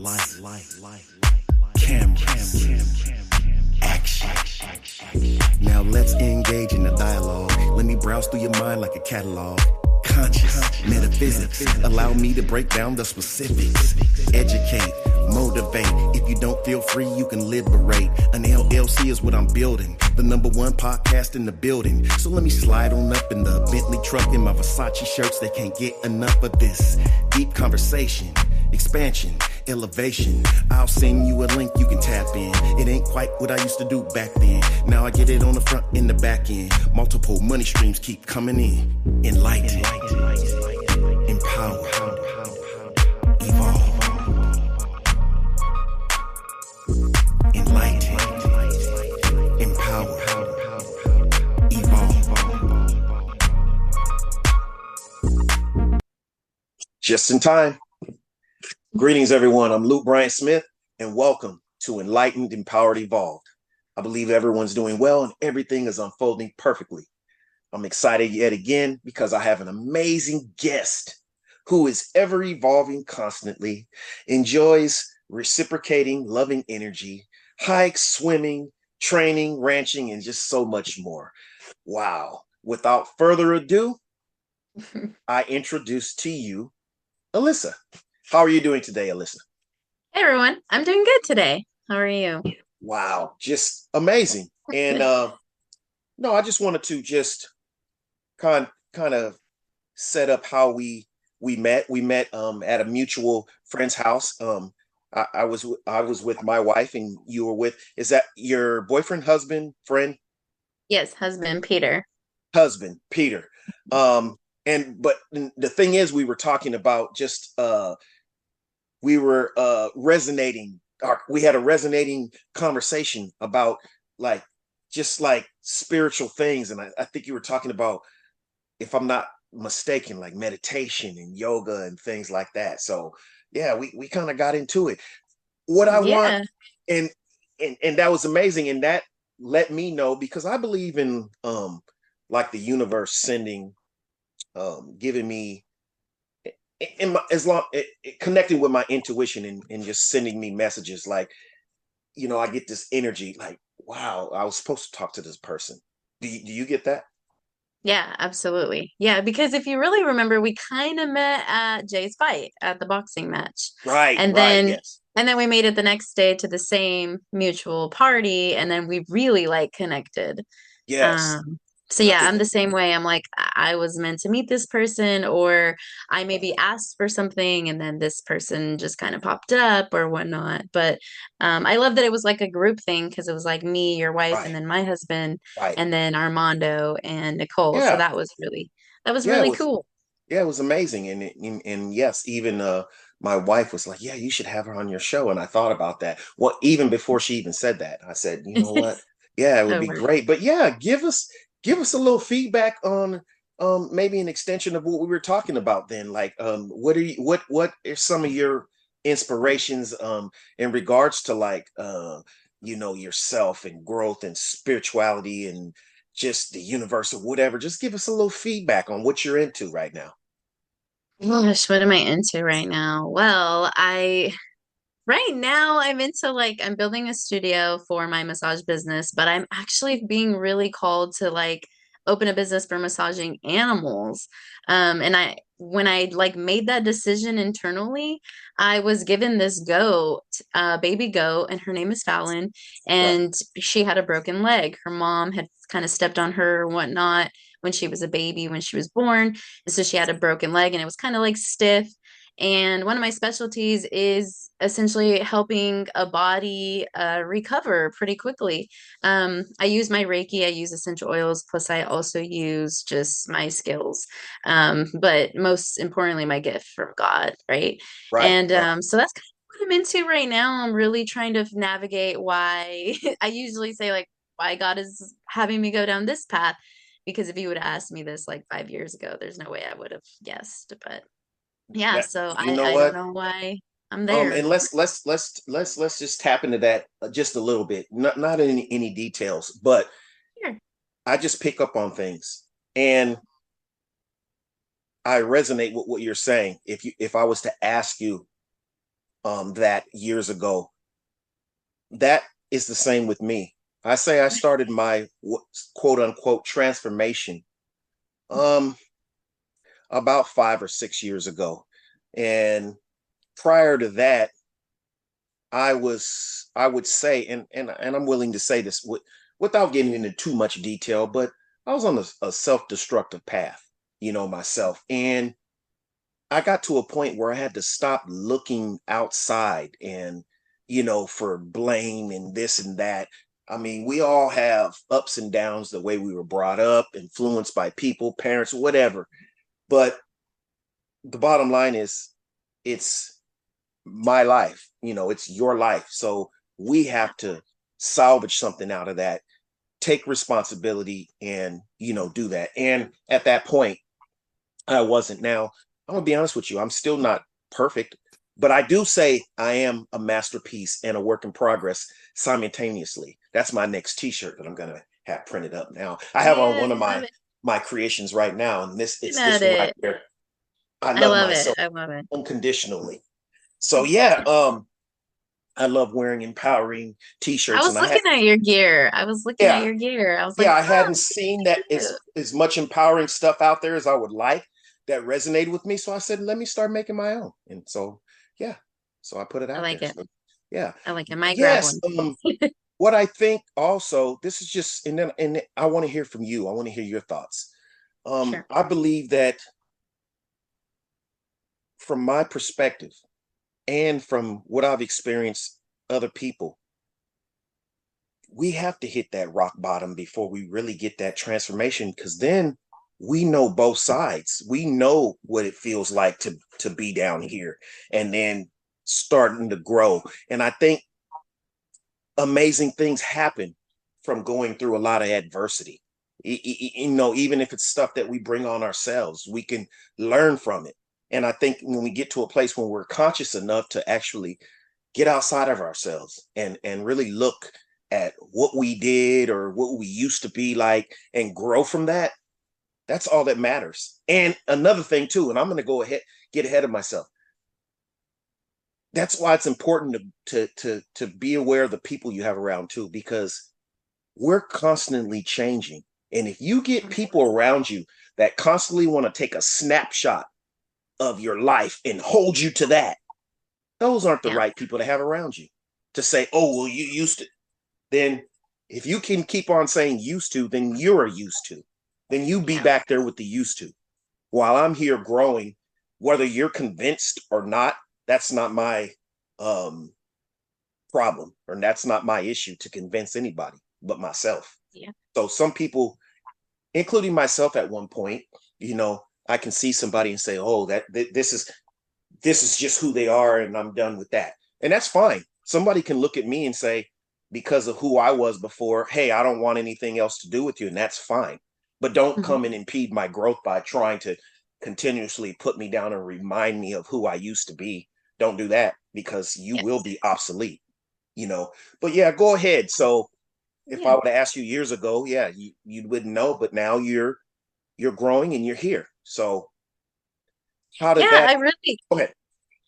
light, light, cameras, action. Now let's engage in the dialogue. Let me browse through your mind like a catalog. Conscious metaphysics. Allow me to break down the specifics. Educate, motivate. If you don't feel free, you can liberate. An LLC is what I'm building. The number one podcast in the building. So let me slide on up in the Bentley truck in my Versace shirts. They can't get enough of this deep conversation, expansion, elevation. I'll send you a link you can tap in. It ain't quite what I used to do back then. Now I get it on the front and the back end. Multiple money streams keep coming in. Enlighten, empower, evolve. Enlighten, empower, evolve. Just in time. Greetings, everyone. I'm Luke Bryant Smith, and welcome to Enlightened, Empowered, Evolved. I believe everyone's doing well and everything is unfolding perfectly. I'm excited yet again because I have an amazing guest who is ever evolving constantly, enjoys reciprocating loving energy, hikes, swimming, training, ranching, and just so much more. Wow. Without further ado, I introduce to you Alyssa. How are you doing today, Alyssa? Hey everyone, I'm doing good today. How are you? Wow, just amazing. And uh no, I just wanted to just kind kind of set up how we we met. We met um at a mutual friend's house. Um I, I was I was with my wife and you were with is that your boyfriend, husband, friend, Yes, husband Peter. husband, Peter. Um and but the thing is we were talking about just uh we were uh resonating or we had a resonating conversation about like just like spiritual things. And I, I think you were talking about if i'm not mistaken like meditation and yoga and things like that. So yeah we, we kind of got into it. What i Yeah. want and, and and that was amazing. And that let me know because i believe in um like the universe sending um giving me in my as long it, it- connecting with my intuition and, and just sending me messages like you know i get this energy like wow i was supposed to talk to this person do you, do you get that Yeah, absolutely. Yeah, because if you really remember, we kind of met at Jay's fight at the boxing match. right And right then yes and then we made it the next day to the same mutual party and then we really like connected. yes Um, so yeah, I'm the same way. I'm like, I was meant to meet this person, or I maybe asked for something and then this person just kind of popped up or whatnot. But um, I love that it was like a group thing because it was like me, your wife, Right. and then my husband, right and then Armando and Nicole. Yeah. So that was really that was Yeah, really was- cool. yeah it was amazing and, and and yes even uh my wife was like yeah you should have her on your show and i thought about that well even before she even said that i said you know what yeah it would Oh, be great but yeah give us give us a little feedback on um maybe an extension of what we were talking about then like um what are you what what are some of your inspirations um in regards to like uh you know yourself and growth and spirituality and just the universe or whatever just give us a little feedback on what you're into right now Gosh, what am I into right now? Well, I right now I'm into like I'm building a studio for my massage business, but I'm actually being really called to like open a business for massaging animals. Um, and I when I like made that decision internally, I was given this goat, uh, baby goat, and her name is Fallon, and she had a broken leg. Her mom had kind of stepped on her or whatnot when she was a baby when she was born. And so she had a broken leg and it was kind of like stiff. And one of my specialties is essentially helping a body uh, recover pretty quickly. Um, I use my Reiki, I use essential oils, plus I also use just my skills. Um, but most importantly, my gift from God, right? right And right. um, so that's kind of what I'm into right now. I'm really trying to navigate why I usually say like why God is having me go down this path. Because if you would have asked me this like five years ago, there's no way I would have guessed. But yeah, so I, know I what? don't know why I'm um there. and let's let's let's let's let's just tap into that uh, just a little bit not not in any details but Sure. i just pick up on things and i resonate with what you're saying if you if i was to ask you um, that years ago. That is the same with me. I say I started my quote unquote transformation um about 5 or 6 years ago. And prior to that I was I would say and and and I'm willing to say this with, without getting into too much detail, but I was on a, a self-destructive path, you know, myself. And I got to a point where I had to stop looking outside and, you know, for blame and this and that. I mean, we all have ups and downs the way we were brought up, influenced by people, parents, whatever. But the bottom line is it's my life, you know, it's your life. So we have to salvage something out of that, take responsibility and, you know, do that. And at that point, I wasn't. Now, I'm gonna be honest with you. I'm still not perfect, but I do say I am a masterpiece and a work in progress simultaneously. That's my next T-shirt that I'm gonna have printed up now. I have yeah, on one of my my creations right now, and this it's this one right here. I love, I love myself it. I love it unconditionally. So yeah, um, I love wearing empowering t-shirts. I was looking I had, at your gear. I was looking yeah, at your gear. I was like, yeah, I hadn't seen that as, as much empowering stuff out there as I would like that resonated with me. So I said, let me start making my own. And so, yeah. So I put it out. I like there. it. So, yeah. I like it. My yes. Um, what I think also, this is just, and then, and I want to hear from you. I want to hear your thoughts. Um, sure. I believe that from my perspective and from what I've experienced other people, we have to hit that rock bottom before we really get that transformation because then we know both sides. We know what it feels like to to be down here and then starting to grow. And I think amazing things happen from going through a lot of adversity. You know, even if it's stuff that we bring on ourselves, we can learn from it. And I think when we get to a place when we're conscious enough to actually get outside of ourselves and and really look at what we did or what we used to be like and grow from that that's all that matters. And another thing too, and I'm going to go ahead get ahead of myself. That's why it's important to to to to be aware of the people you have around too because we're constantly changing. And if you get mm-hmm. people around you that constantly want to take a snapshot of your life and hold you to that, those aren't the yeah. right people to have around you to say, oh, well, you used to. Then if you can keep on saying used to, then you're used to then you be back there with the used to. While I'm here growing, whether you're convinced or not, that's not my um problem, or that's not my issue to convince anybody but myself. Yeah. So some people, including myself at one point, you know, I can see somebody and say, "Oh, that th- this is this is just who they are, and I'm done with that," and that's fine. Somebody can look at me and say, because of who I was before, "Hey, I don't want anything else to do with you," and that's fine but don't mm-hmm. come and impede my growth by trying to continuously put me down and remind me of who I used to be. Don't do that because you yes. will be obsolete, you know. But yeah, go ahead. So if yeah. I would have asked you years ago, yeah, you, you wouldn't know, but now you're you're growing and you're here. So how did yeah, that I really go ahead.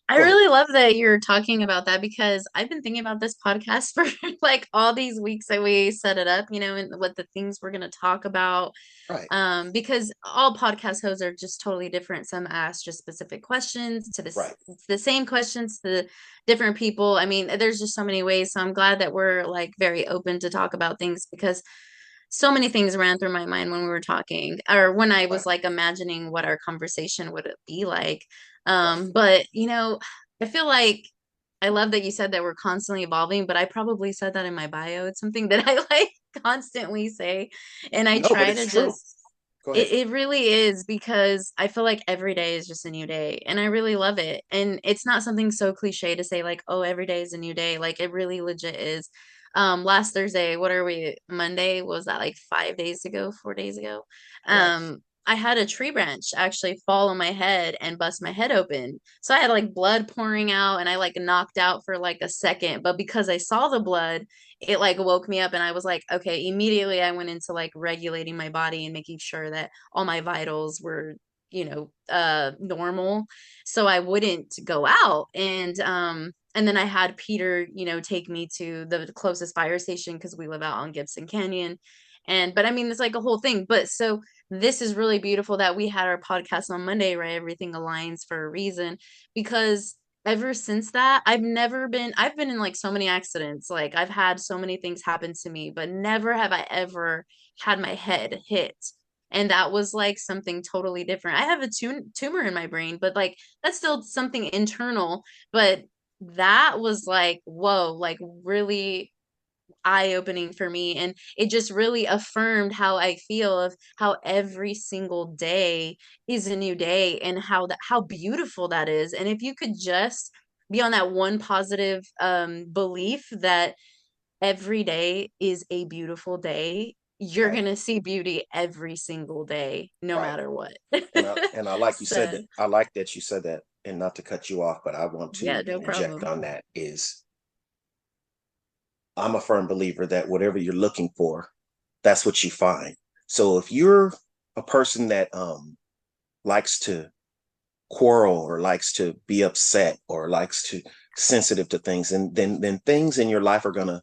I really love that you're talking about that because I've been thinking about this podcast for like all these weeks that we set it up, you know, and what the things we're going to talk about. Right. Um, because all podcast hosts are just totally different. Some ask just specific questions to the, right. the same questions to different people. I mean, there's just so many ways. So I'm glad that we're like very open to talk about things because so many things ran through my mind when we were talking or when I was like imagining what our conversation would be like. Um, but you know, I feel like I love that you said that we're constantly evolving, but I probably said that in my bio. It's something that I like constantly say. And I no, try to true. just it, it really is because I feel like every day is just a new day and I really love it. And it's not something so cliche to say like, oh, every day is a new day. Like it really legit is. Um, last Thursday, what are we? Monday was that like five days ago, four days ago? Um, I had a tree branch actually fall on my head and bust my head open. So I had like blood pouring out and I like knocked out for like a second. But because I saw the blood, it like woke me up and I was like, okay, immediately I went into like regulating my body and making sure that all my vitals were, you know, uh normal. So I wouldn't go out. And um and then I had Peter, you know, take me to the closest fire station because we live out on Gibson Canyon. And but I mean it's like a whole thing. But so this is really beautiful that we had our podcast on Monday, right? Everything aligns for a reason because ever since that i've never been i've been in like so many accidents. Like i've had so many things happen to me but never have i ever had my head hit. And that was like something totally different. I have a tum- tumor in my brain but like that's still something internal. But that was like whoa like really eye opening for me and it just really affirmed how I feel of how every single day is a new day and how that how beautiful that is and if you could just be on that one positive um belief that every day is a beautiful day you're right. gonna see beauty every single day no right. matter what and, I, and, I, like you so, said that i like that you said that and not to cut you off but i want to yeah, no inject problem. on that is I'm a firm believer that whatever you're looking for, that's what you find. So if you're a person that um likes to quarrel or likes to be upset or likes to sensitive to things, and then then things in your life are gonna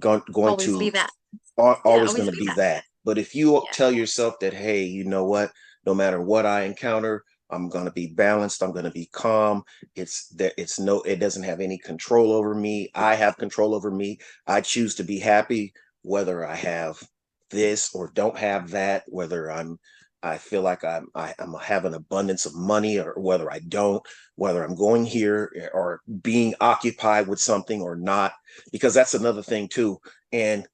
go, going always to be that. Are, yeah, always, gonna be that. that. But if you yeah. tell yourself that, hey, you know what, no matter what I encounter, I'm going to be balanced. I'm going to be calm. It's that it's no, it doesn't have any control over me. I have control over me. I choose to be happy, whether I have this or don't have that, whether I'm, I feel like I'm, I, am i have an abundance of money or whether I don't, whether I'm going here eh, or being occupied with something or not, because that's another thing too. And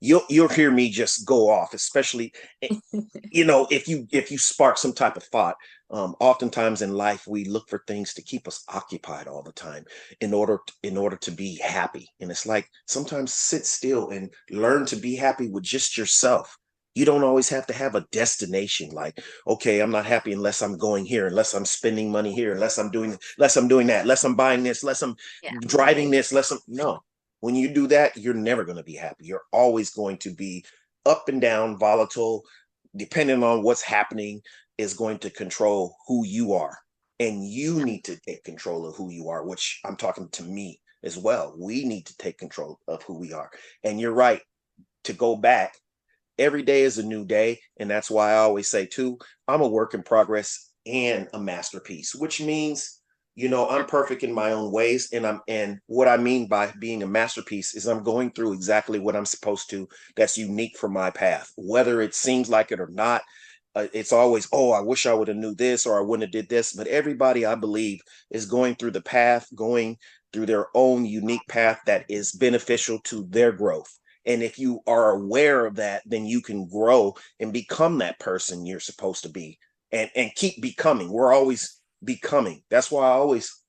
you'll you'll hear me just go off especially eh, you know if you if you spark some type of thought um oftentimes in life we look for things to keep us occupied all the time in order in order to be happy and it's like sometimes sit still and learn to be happy with just yourself you don't always have to have a destination like okay i'm not happy unless i'm going here unless i'm spending money here unless i'm doing unless i'm doing that unless i'm buying this unless i'm yeah. driving this unless i'm no when you do that, you're never going to be happy. You're always going to be up and down, volatile, depending on what's happening, is going to control who you are. And you need to take control of who you are, which I'm talking to me as well. We need to take control of who we are. And you're right to go back. Every day is a new day. And that's why I always say, too, I'm a work in progress and a masterpiece, which means you know i'm perfect in my own ways and i'm and what i mean by being a masterpiece is i'm going through exactly what i'm supposed to that's unique for my path whether it seems like it or not uh, it's always oh i wish i would have knew this or i wouldn't have did this but everybody i believe is going through the path going through their own unique path that is beneficial to their growth and if you are aware of that then you can grow and become that person you're supposed to be and and keep becoming we're always becoming. That's why I always,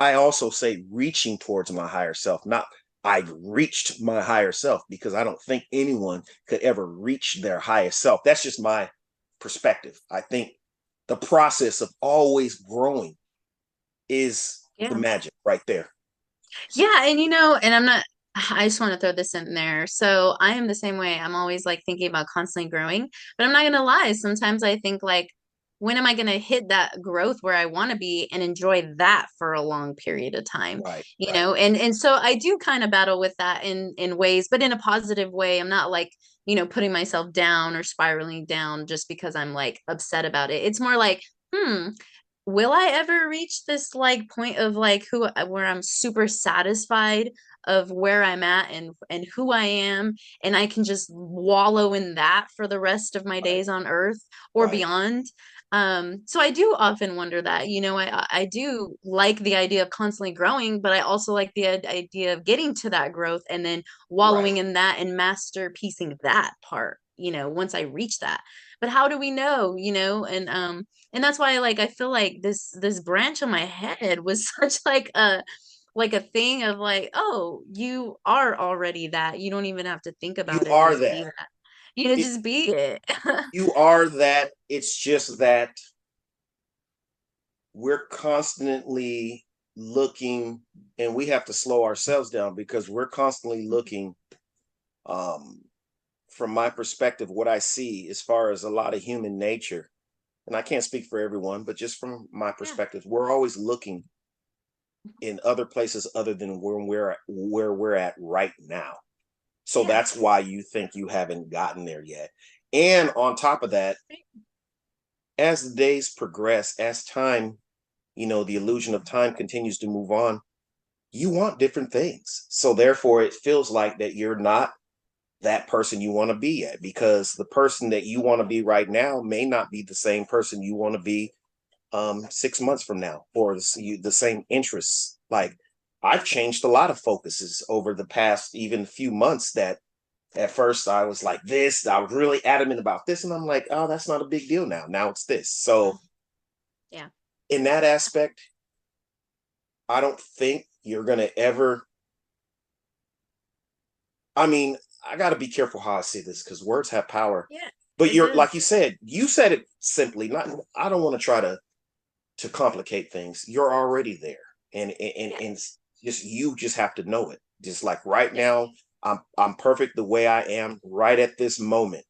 I also say reaching towards my higher self, not I've reached my higher self because I don't think anyone could ever reach their highest self. That's just my perspective. I think the process of always growing is yeah. the magic right there. Yeah. And you know, and I'm not, I just want to throw this in there. So I am the same way. I'm always like thinking about constantly growing, but I'm not going to lie. Sometimes I think like, when am I going to hit that growth where I want to be and enjoy that for a long period of time? Right, you right. know, and and so I do kind of battle with that in in ways, but in a positive way. I'm not like you know putting myself down or spiraling down just because I'm like upset about it. It's more like, hmm, will I ever reach this like point of like who uh, where I'm super satisfied of where I'm at and and who I am and I can just wallow in that for the rest of my right. days on earth or right. beyond um so i do often wonder that you know i i do like the idea of constantly growing but i also like the idea of getting to that growth and then wallowing right. in that and masterpiecing that part you know once i reach that but how do we know you know and um and that's why like i feel like this this branch on my head was such like a like a thing of like oh you are already that you don't even have to think about you it are that. that you it, just be it. you are that. It's just that we're constantly looking and we have to slow ourselves down because we're constantly looking um from my perspective what i see as far as a lot of human nature and I can't speak for everyone, but just from my perspective, yeah. we're always looking in other places other than where we're where we're at right now. So yeah. that's why you think you haven't gotten there yet. And on top of that, as the days progress, as time, you know, the illusion of time continues to move on, you want different things. So therefore, it feels like that you're not that person you want to be at because the person that you want to be right now may not be the same person you want to be um, six months from now or the, the same interests. Like I've changed a lot of focuses over the past even few months that at first I was like this, I was really adamant about this, and I'm like, oh, that's not a big deal now. Now it's this. So mm-hmm. yeah. In that aspect, I don't think you're gonna ever I mean, I gotta be careful how I say this because words have power. Yeah. But you're like you said, you said it simply. Not I don't want to try to to complicate things. You're already there. And and, yeah. and just you just have to know it. Just like right now, I'm I'm perfect the way I am right at this moment.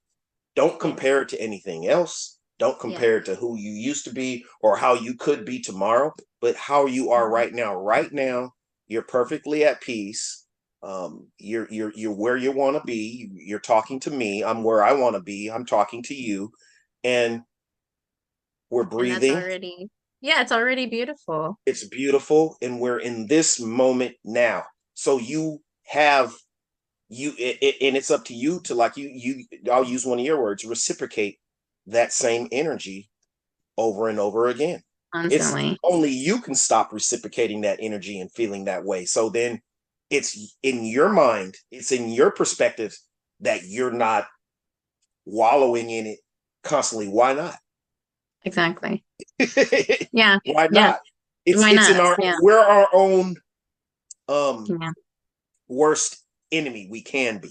Don't compare it to anything else. Don't compare yeah. it to who you used to be or how you could be tomorrow, but how you are mm-hmm. right now. Right now, you're perfectly at peace. Um, you're you're you're where you want to be. You're talking to me. I'm where I want to be. I'm talking to you, and we're breathing. And already, yeah, it's already beautiful. It's beautiful, and we're in this moment now. So you have you it, it, and it's up to you to like you you i'll use one of your words reciprocate that same energy over and over again Constantly. it's only you can stop reciprocating that energy and feeling that way so then it's in your mind it's in your perspective that you're not wallowing in it constantly why not exactly yeah why not yeah. it's, why it's not? in our yeah. we're our own um yeah. worst enemy we can be.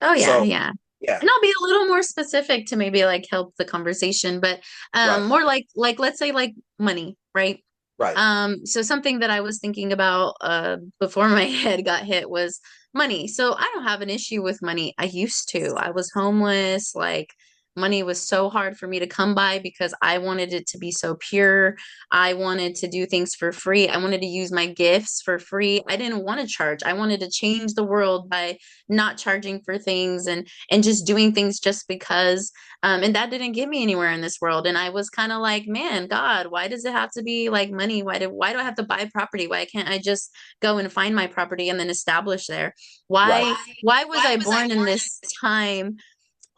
Oh yeah, so, yeah. Yeah. And I'll be a little more specific to maybe like help the conversation, but um right. more like like let's say like money, right? Right. Um so something that I was thinking about uh before my head got hit was money. So I don't have an issue with money. I used to. I was homeless like money was so hard for me to come by because I wanted it to be so pure. I wanted to do things for free. I wanted to use my gifts for free. I didn't want to charge. I wanted to change the world by not charging for things and and just doing things just because um and that didn't get me anywhere in this world and I was kind of like, man, God, why does it have to be like money? Why do why do I have to buy property? Why can't I just go and find my property and then establish there? Why right. why was why I was born I born in this time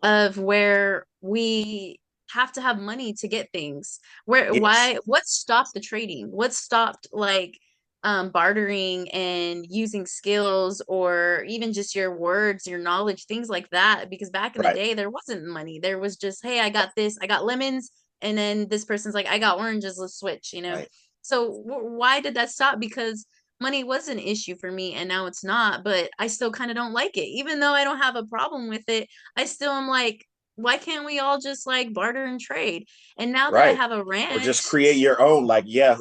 of where we have to have money to get things where yes. why what stopped the trading what stopped like um, bartering and using skills or even just your words your knowledge things like that because back in right. the day there wasn't money there was just hey i got this i got lemons and then this person's like i got oranges let's switch you know right. so w- why did that stop because money was an issue for me and now it's not but i still kind of don't like it even though i don't have a problem with it i still am like why can't we all just like barter and trade and now that right. i have a ranch or just create your own like yeah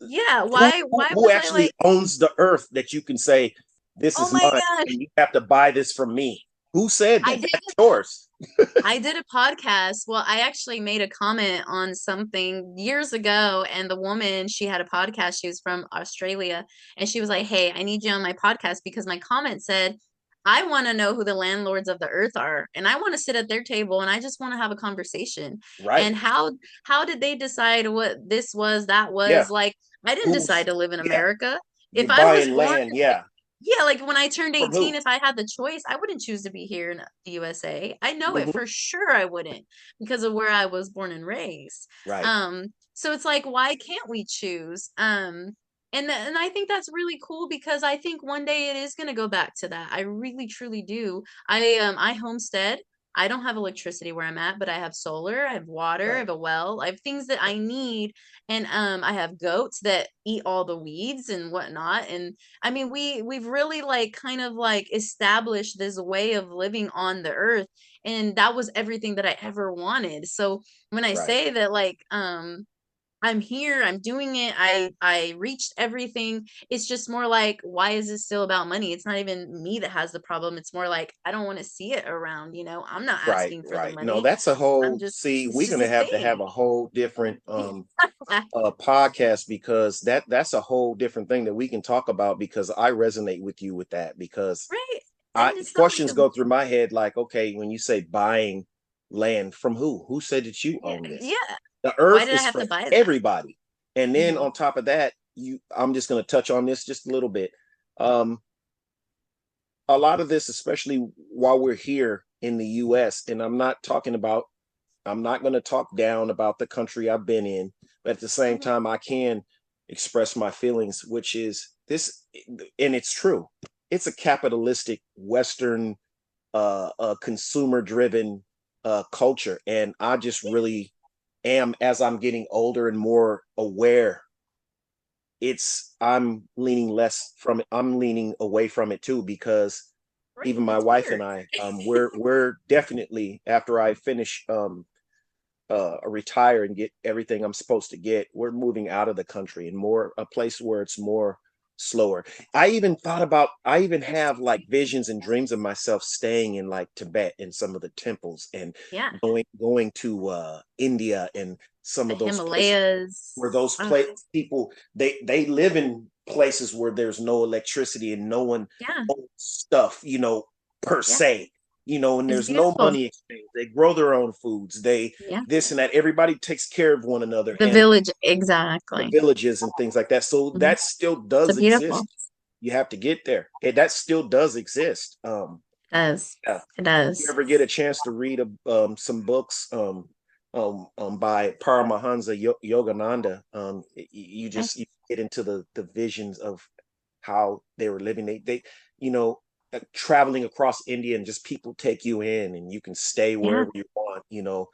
yeah why who, why who actually like, owns the earth that you can say this oh is mine you have to buy this from me who said that? I did, That's yours. I did a podcast. Well, I actually made a comment on something years ago, and the woman she had a podcast. She was from Australia, and she was like, "Hey, I need you on my podcast because my comment said." I want to know who the landlords of the earth are and I want to sit at their table and I just want to have a conversation. Right. And how how did they decide what this was that was yeah. like I didn't Oof. decide to live in America. Yeah. If You're I was born, land, yeah yeah, like when I turned 18, if I had the choice, I wouldn't choose to be here in the USA. I know mm-hmm. it for sure I wouldn't because of where I was born and raised. Right. Um, so it's like, why can't we choose? Um, and and I think that's really cool because I think one day it is going to go back to that. I really truly do. I um I homestead I don't have electricity where I'm at, but I have solar, I have water. I have a well, I have things that I need. And um I have goats that eat all the weeds and whatnot. And I mean we we've really like kind of like established this way of living on the earth. And that was everything that I ever wanted. So when I right. say that like um I'm here, I'm doing it. I I reached everything. It's just more like why is this still about money? It's not even me that has the problem. It's more like I don't want to see it around, you know. I'm not Right, asking for the right. money. No, that's a I'm whole just see, we're gonna a have to have a whole different um uh podcast because that that's a whole different thing that we can talk about because I resonate with you with that because Right. I not like questions a go through my head like, okay, when you say buying land from who? Who said that you own this? yeah. The earth is for to everybody. And then hmm on top of that, you I'm just gonna touch on this just a little bit. Um a lot of this, especially while we're here in the US, and I'm not talking about I'm not going to talk down about the country I've been in, but at the same hmm time, I can express my feelings, which is this, and it's true. It's a capitalistic Western, uh, uh consumer-driven uh culture, and I just really am as I'm getting older and more aware. It's I'm leaning less from it. I'm leaning away from it too because Right. even my It's wife weird. and I, um, we're we're definitely after I finish um uh retire and get everything I'm supposed to get, we're moving out of the country and more a place where it's more slower. I even thought about I even have like visions and dreams of myself staying in like Tibet in some of the temples and Yeah. going going to uh India and some The of those places where those Ugh. pla- people they they live in places where there's no electricity and no one Yeah. stuff, you know, per Yeah. se, you know, and there's no money exchange. They grow their own foods. They Yeah. this and that. Everybody takes care of one another The village, the exactly. villages and things like that. So Mhm. that still does beautiful. exist. You have to get there. Okay, that still does exist. Um, It does. yeah. It If you ever get a chance to read a, um, some books um, um, um, by Paramahansa Yo- Yogananda, um, you just you get into the the visions of how they were living. They they you know traveling across India and just people take you in and you can stay Yeah. wherever you want. You know,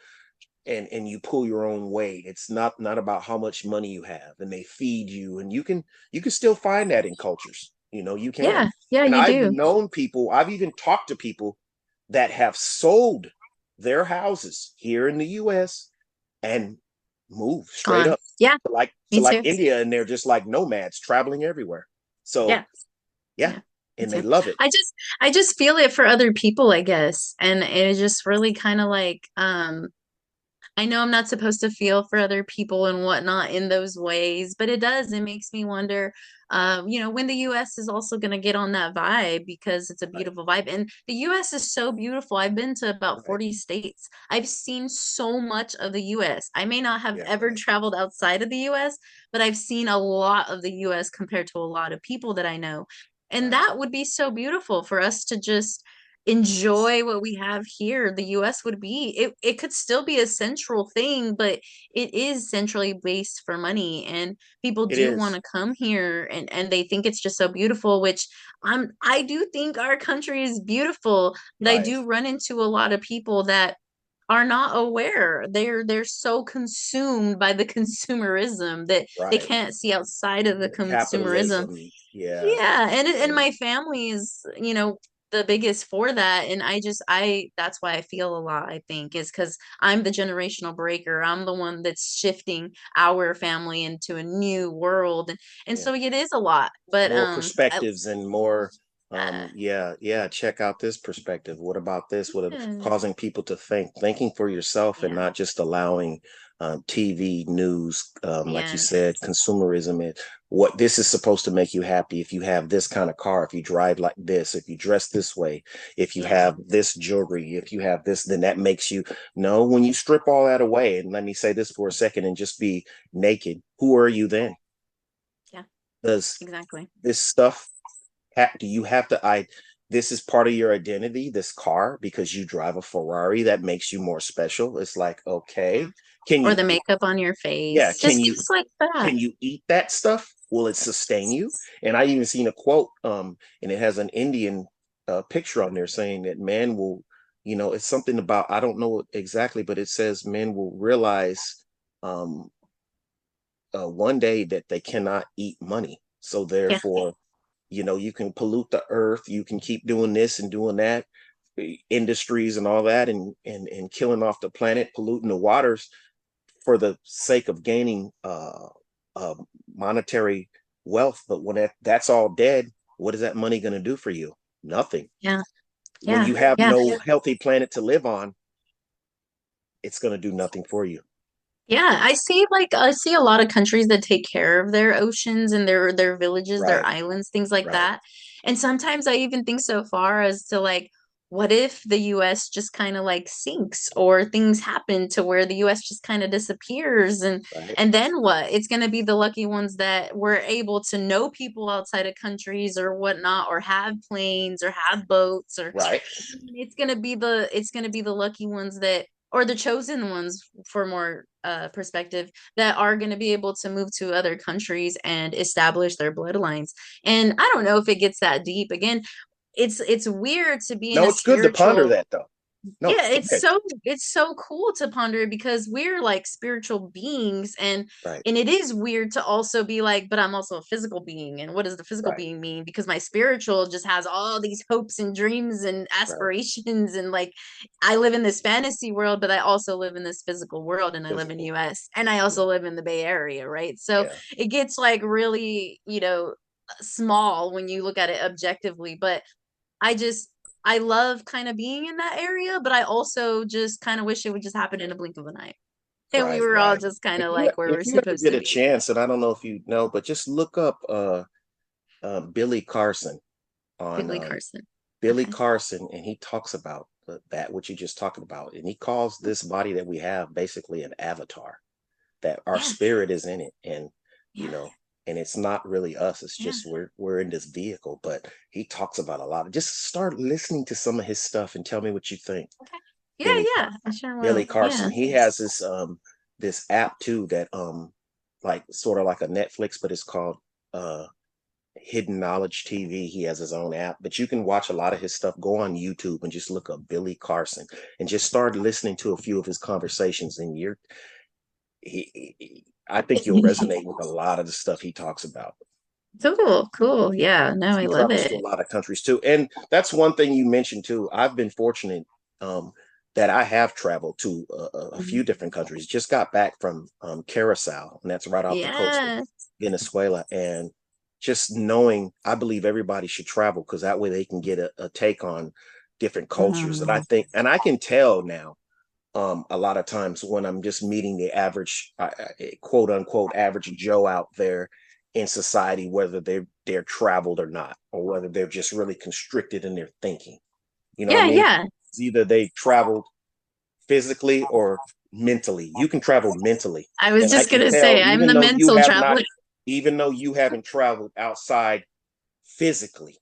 and and you pull your own weight. It's not not about how much money you have, and they feed you, and you can you can still find that in cultures. You know, you can. Yeah. Yeah, And you I've do. known people, I've even talked to people that have sold their houses here in the US and move straight up Yeah. to like like. India, and they're just like nomads traveling everywhere. So Yeah. yeah, Yeah. And they love it. I just I just feel it for other people, I guess. And it just really kind of like um I know I'm not supposed to feel for other people and whatnot in those ways, but it does. It makes me wonder, um, you know, when the US is also going to get on that vibe because it's a beautiful vibe. And the US is so beautiful. I've been to about 40 states. I've seen so much of the US. I may not have Yeah, ever traveled outside of the US, but I've seen a lot of the US compared to a lot of people that I know. And that would be so beautiful for us to just enjoy what we have here. The US would be it it could still be a central thing but it is centrally based for money and people It do want to come here and and they think it's just so beautiful which I'm I do think our country is beautiful but I do run into a lot of people that are not aware they're they're so consumed by the consumerism that they can't see outside of the The consumerism. Yeah. yeah, and and my family is, you know, the biggest for that, and I just I that's why I feel a lot, I think, is because I'm the generational breaker. I'm the one that's shifting our family into a new world, and, and Yeah. so it is a lot. But more um, I, perspectives and more um yeah yeah check out this perspective. What about this? What a- yeah, causing people to think thinking for yourself and not just allowing um, tv news um, like you said consumerism and what this is supposed to make you happy. If you have this kind of car if you drive like this if you dress this way if you yeah, have this jewelry if you have this then that makes you no when you strip all that away and let me say this for a second and just be naked who are you then? Yeah, does exactly. this stuff ha- do you have to i this is part of your identity this car because you drive a ferrari that makes you more special? It's like okay can you Or the makeup on your yeah face, can just you things like that. can you eat that stuff? Will it sustain you? And i even seen a quote um and it has an indian uh, picture on there saying that man will you know it's something about i don't know exactly but it says men will realize um uh, one day that they cannot eat money. So Yeah, therefore you know you can pollute the earth you can keep doing this and doing that eh, industries and all that and and and killing off the planet polluting the waters for the sake of gaining uh, uh, monetary wealth. But when that, that's all dead, what is that money going to do for you? Nothing. Yeah. Yeah. When you have yeah. no healthy planet to live on, it's going to do nothing for you. Yeah, I see like I see a lot of countries that take care of their oceans and their their villages, their islands, things like Right. that. And sometimes I even think so far as to like, what if the US just kind of like sinks or things happen to where the US just kind of disappears and Right. and then what? It's gonna be the lucky ones that were able to know people outside of countries or whatnot, or have planes or have boats or Right. it's gonna be the it's gonna be the lucky ones that or the chosen ones for more uh perspective that are gonna be able to move to other countries and establish their bloodlines. And I don't know if it gets that deep. Again, it's it's weird to be in No, a it's good to ponder that though. No, yeah, it's okay. so it's so cool to ponder because we're like spiritual beings and Right. and it is weird to also be like, but I'm also a physical being. And what does the physical Right. being mean? Because my spiritual just has all these hopes and dreams and aspirations and like I live in this fantasy world, but I also live in this physical world and I live in Physical. US and I also live in the Bay Area, right? So Yeah. it gets like really, you know, small when you look at it objectively, but I just I love kind of being in that area, but I also just kind of wish it would just happen in a blink of an eye. And we Right, were all right. just kind of you, like where we're if you ever supposed get to a be. chance, and I don't know if you know, but just look up uh, uh, Billy Carson on Billy um, Carson. Billy Okay. Carson, and he talks about that what you just talking about, and he calls this body that we have basically an avatar. That our spirit is in it, and you know, and it's not really us. It's Yeah. just we're we're in this vehicle. But he talks about a lot. Of, just start listening to some of his stuff and tell me what you think. okay. Yeah, Billy yeah, I sure Billy will. Carson. Yeah. He has this um this app too that um like sort of like a Netflix, but it's called uh Hidden Knowledge TV. He has his own app, but you can watch a lot of his stuff. Go on YouTube and just look up Billy Carson and just start listening to a few of his conversations. And you're he- he- I think you'll resonate with a lot of the stuff he talks about. Cool, cool. Yeah, no, I love it. a lot of countries too. And that's one thing you mentioned too. I've been fortunate um, that I have traveled to a, a- Mm-hmm. few different countries. Just got back from um, Curacao, and that's right off the coast of Venezuela. And just knowing, I believe everybody should travel because that way they can get a, a take on different cultures. And I think, and I can tell now. Um, a lot of times when I'm just meeting the average, uh, uh, quote unquote, average Joe out there in society, whether they're they're traveled or not, or whether they're just really constricted in their thinking. You know, Yeah, I mean? yeah. It's either they traveled physically or mentally. You can travel mentally. I was And just can gonna tell, say I'm the mental traveler. not, even though you haven't traveled outside physically,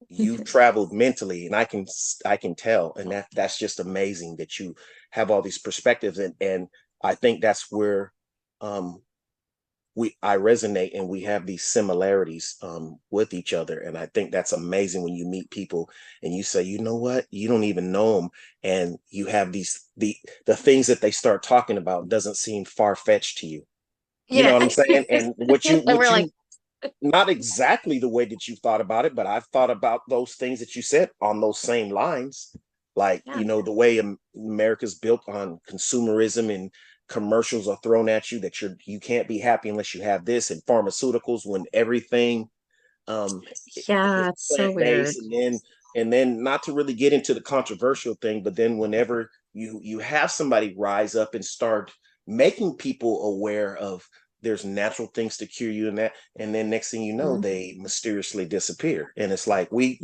you've traveled mentally, and I can I can tell, and that that's just amazing that you have all these perspectives, and and I think that's where um we I resonate and we have these similarities um with each other, and I think that's amazing when you meet people and you say, you know what, you don't even know them, and you have these the the things that they start talking about doesn't seem far fetched to you. You know what I'm saying? And what you what we're you like, not exactly the way that you thought about it, but I've thought about those things that you said on those same lines. Like, Yeah. you know, the way America's built on consumerism and commercials are thrown at you that you're you can't be happy unless you have this and pharmaceuticals when everything um yeah, it's so weird. and then and then not to really get into the controversial thing, but then whenever you you have somebody rise up and start making people aware of there's natural things to cure you and that and then next thing you know Mhm. they mysteriously disappear and it's like we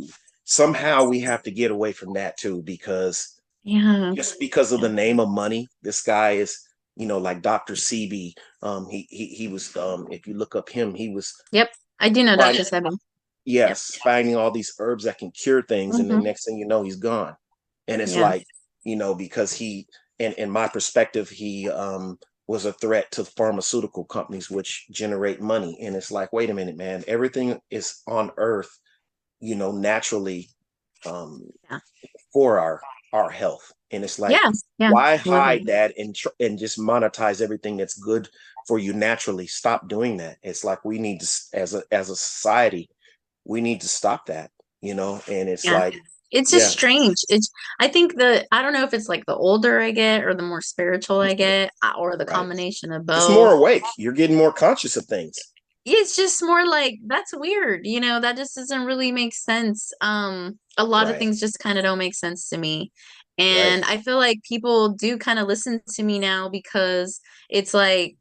somehow we have to get away from that too because Yeah. just because of the name of money this guy is you know like dr Sebi um he he, he was um if you look up him he was yep, I do know Right. Dr. Sebi. yes finding all these herbs that can cure things and then Mhm. next thing you know he's gone and it's like you know because he and in my perspective he um was a threat to pharmaceutical companies which generate money and it's like wait a minute man everything is on earth you know naturally um Yeah. for our our health and it's like Yeah, yeah. why hide that and tr- and just monetize everything that's good for you naturally stop doing that it's like we need to as a as a society we need to stop that you know and it's Yeah. like It's just Yeah. strange. It's I think the I don't know if it's like the older I get or the more spiritual I get uh, or the Right. combination of It's both. more awake. You're getting more conscious of things. It's just more like that's weird you know that just doesn't really make sense um a lot of things just kind of don't make sense to me and i feel like people do kind of listen to me now because it's like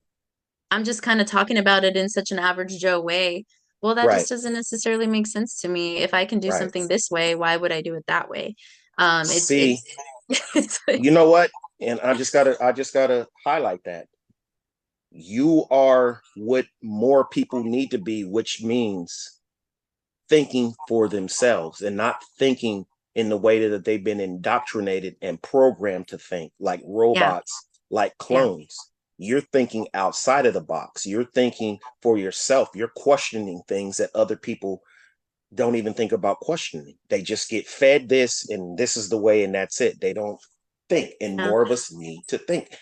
i'm just kind of talking about it in such an average joe way well that Right. just doesn't necessarily make sense to me if i can do Right. something this way why would i do it that way um it's See, it's, it's like, you know what? And I just gotta I just gotta highlight that. You are what more people need to be, which means thinking for themselves and not thinking in the way that they've been indoctrinated and programmed to think like robots, like clones. You're thinking outside of the box. You're thinking for yourself. You're questioning things that other people don't even think about questioning. They just get fed this and this is the way and that's it. They don't think. And Yeah. more of us need to think.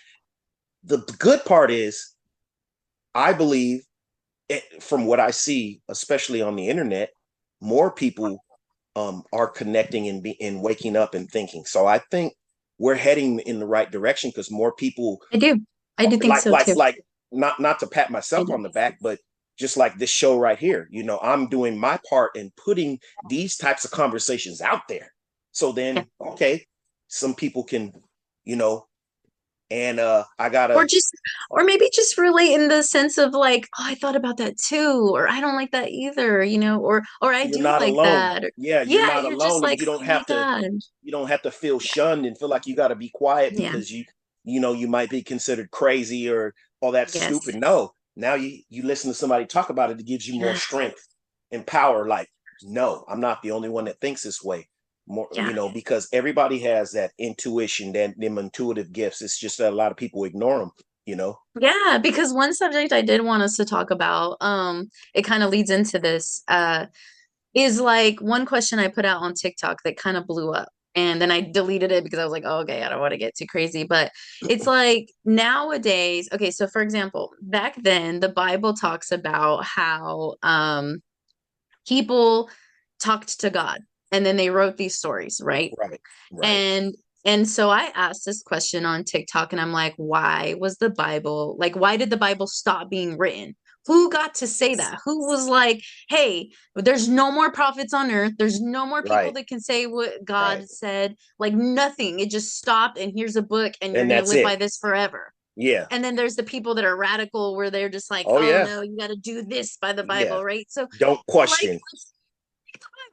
The good part is, I believe, it, from what I see, especially on the internet, more people um, are connecting and be and waking up and thinking. So I think we're heading in the right direction because more people i do i do think like so like too like not not to pat myself on the back, but just like this show right here, you know, I'm doing my part in putting these types of conversations out there. So then, okay, some people can, you know, and uh I gotta or just or maybe just relate in the sense of like oh i thought about that too or i don't like that either you know or or i do not like alone. that or, Yeah, you're yeah not you're alone. like you oh don't my have to god you don't have to feel shunned and feel like you got to be quiet Yeah. because you you know you might be considered crazy or all that Yes. stupid no now you you listen to somebody talk about it it gives you more strength and power like no i'm not the only one that thinks this way more Yeah. you know because everybody has that intuition that them intuitive gifts. It's just that a lot of people ignore them you know? Yeah because one subject i did want us to talk about um it kind of leads into this uh is like one question i put out on tiktok that kind of blew up and then i deleted it because i was like oh, okay i don't want to get too crazy but it's like nowadays okay so for example back then the bible talks about how um people talked to god and then they wrote these stories right right right and and so I asked this question on TikTok and I'm like, why was the Bible like why did the Bible stop being written? Who got to say that? Who was like, hey, there's no more prophets on earth. There's no more people Right. that can say what God Right. said. Like nothing. It just stopped and here's a book and you're gonna live it. by this forever. yeah And then there's the people that are radical where they're just like, Oh, oh, yeah. no, you gotta do this by the Yeah. Bible, right? So don't question like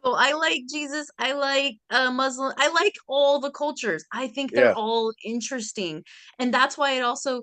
I like Jesus. I like uh Muslim. I like all the cultures. I think they're Yeah. all interesting. And that's why it also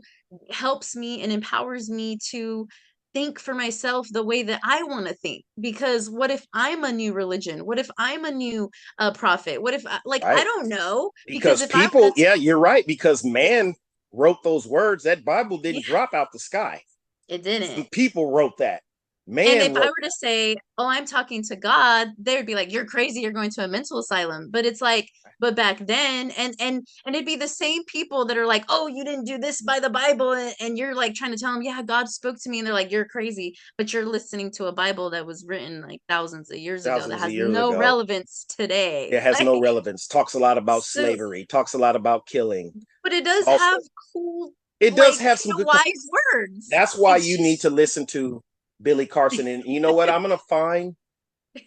helps me and empowers me to think for myself the way that I want to think. Because what if I'm a new religion? What if I'm a new uh prophet? What if I, like I Right. don't know because if people yeah you're right because man wrote those words that bible didn't Yeah. drop out the sky it didn't. people wrote that man And if I were to say, "Oh, I'm talking to God," they would be like, "You're crazy. You're going to a mental asylum." But it's like, but back then, and and and it'd be the same people that are like, "Oh, you didn't do this by the Bible," and, you're like trying to tell them, "Yeah, God spoke to me," and they're like, "You're crazy," but you're listening to a Bible that was written like thousands of years ago that has no ago. relevance today. it has no relevance talks a lot about So- slavery talks a lot about killing But it does Also- have cool, it does like, have some good wise words. that's why It's you just- need to listen to billy carson and you know what? I'm gonna find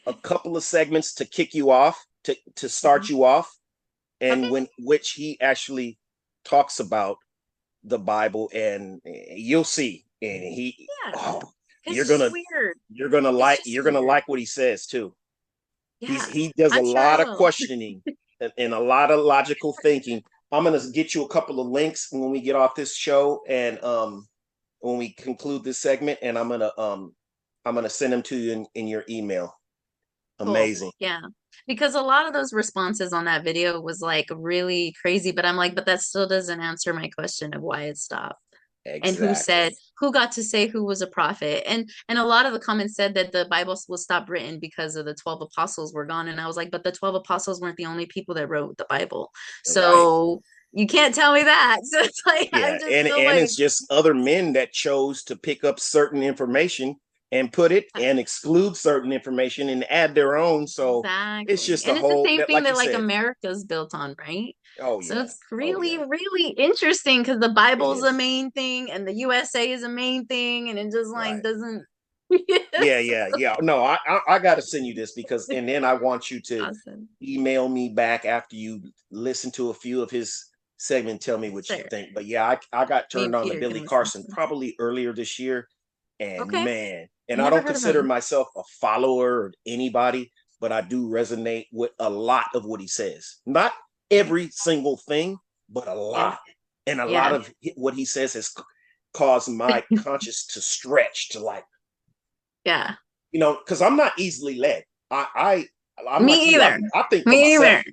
a couple of segments to kick you off to to start you off and Mm-hmm. When which he actually talks about the bible and you'll see and he Yeah, oh, you're gonna- you're gonna It's like you're gonna like what he says too. Yeah. He's, he does a I'm sure lot of questioning and, and a lot of logical thinking. I'm gonna get you a couple of links when we get off this show and um when we conclude this segment, and I'm gonna um I'm gonna send them to you in, in your email. Cool. Amazing. Yeah. Because a lot of those responses on that video was like really crazy, but I'm like, but that still doesn't answer my question of why it stopped. And who said who got to say who was a prophet. And and a lot of the comments said that the Bible was stopped written because of the 12 apostles were gone. And I was like, but the 12 apostles weren't the only people that wrote the Bible. So you can't tell me that. So it's like Yeah, just and and like it's just other men that chose to pick up certain information and put it uh, and exclude certain information and add their own. So exactly. it's just and a it's whole the same that- thing like that like said. America's built on, right? oh So yeah. it's really, yeah. really interesting because the Bible's the main thing and the USA is a main thing, and it just like Right. doesn't. yeah, yeah, yeah. No, I, I I gotta send you this because and then I want you to Awesome. email me back after you listen to a few of his segment. Tell me what you think. But yeah, I I got turned on to Peter Billy Carson probably earlier this year, and Okay. man, and Never I don't consider myself a follower of anybody, but I do resonate with a lot of what he says. Not every single thing, but a lot, and a lot of what he says has caused my conscience to stretch to like Yeah, you know, because I'm not easily led. I, I, I'm Me like you, I- either. I, think me either.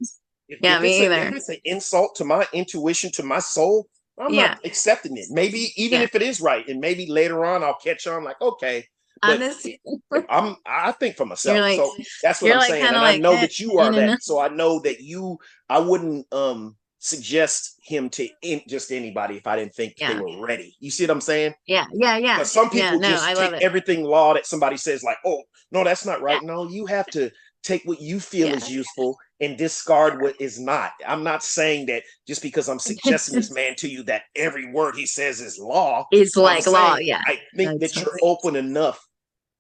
If, Yeah, if me it's a- either. if it's an insult to my intuition, to my soul, I'm Yeah. not accepting it. Maybe even Yeah. if it is right, and maybe later on I'll catch on. Like, okay, Honestly, I'm. I think for myself. Like- so that's what I'm like saying, and I know eh, that you are that. So I know that you. I wouldn't um suggest him to in, just anybody if I didn't think they were ready. You see what I'm saying? yeah, yeah, yeah. Some people yeah, no, just take it. everything law that somebody says, like, oh, no, that's not right. No, you have to take what you feel Yeah. is useful and discard what is not. I'm not saying that just because I'm suggesting this man to you that every word he says is law. It's I'm like law, yeah. I think that you're open enough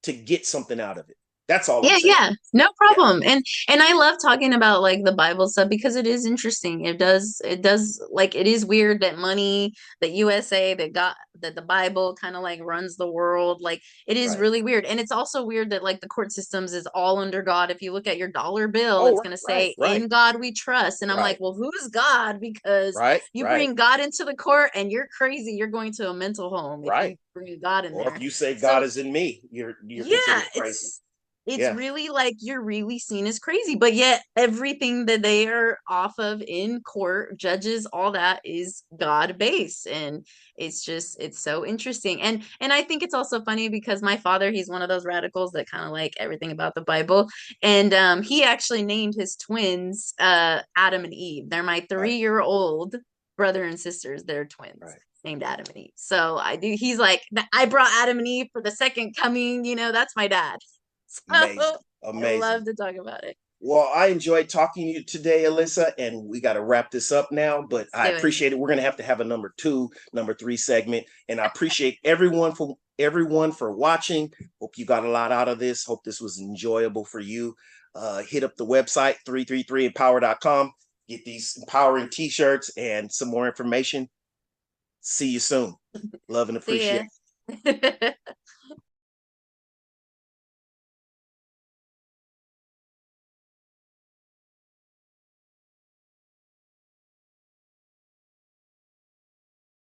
to get something out of it. That's all. yeah yeah. No problem. And and i love talking about like the bible stuff because it is interesting. It does it does like it is weird that money that usa that got that the bible kind of like runs the world. Like it is Right. really weird. And it's also weird that like the court systems is all under god. If you look at your dollar bill Oh, it's right, to say right, in god we trust. And i'm like well who's god? Because you bring god into the court and you're crazy. You're going to a mental home Right. bring god in or there. if you say So- God is in me, you're you're yeah crazy. It's Yeah. really like you're really seen as crazy but yet everything that they are off of in court judges all that is god based and it's just it's so interesting and and i think it's also funny because my father he's one of those radicals that kind of like everything about the bible and um he actually named his twins uh adam and eve they're my three year old brother and sisters they're twins Right. named Adam and Eve. So I do. He's like, I brought Adam and Eve for the second coming. You know, that's my dad. So Amazing. I love to talk about it. Well, I enjoyed talking to you today, Alyssa, and we got to wrap this up now. But I do it. appreciate it. We're gonna have to have a number two, number three segment, and I appreciate everyone for everyone for watching. Hope you got a lot out of this. Hope this was enjoyable for you. Uh, hit up the website 333empower.com. Get these empowering t-shirts and some more information. See you soon. Love and appreciate.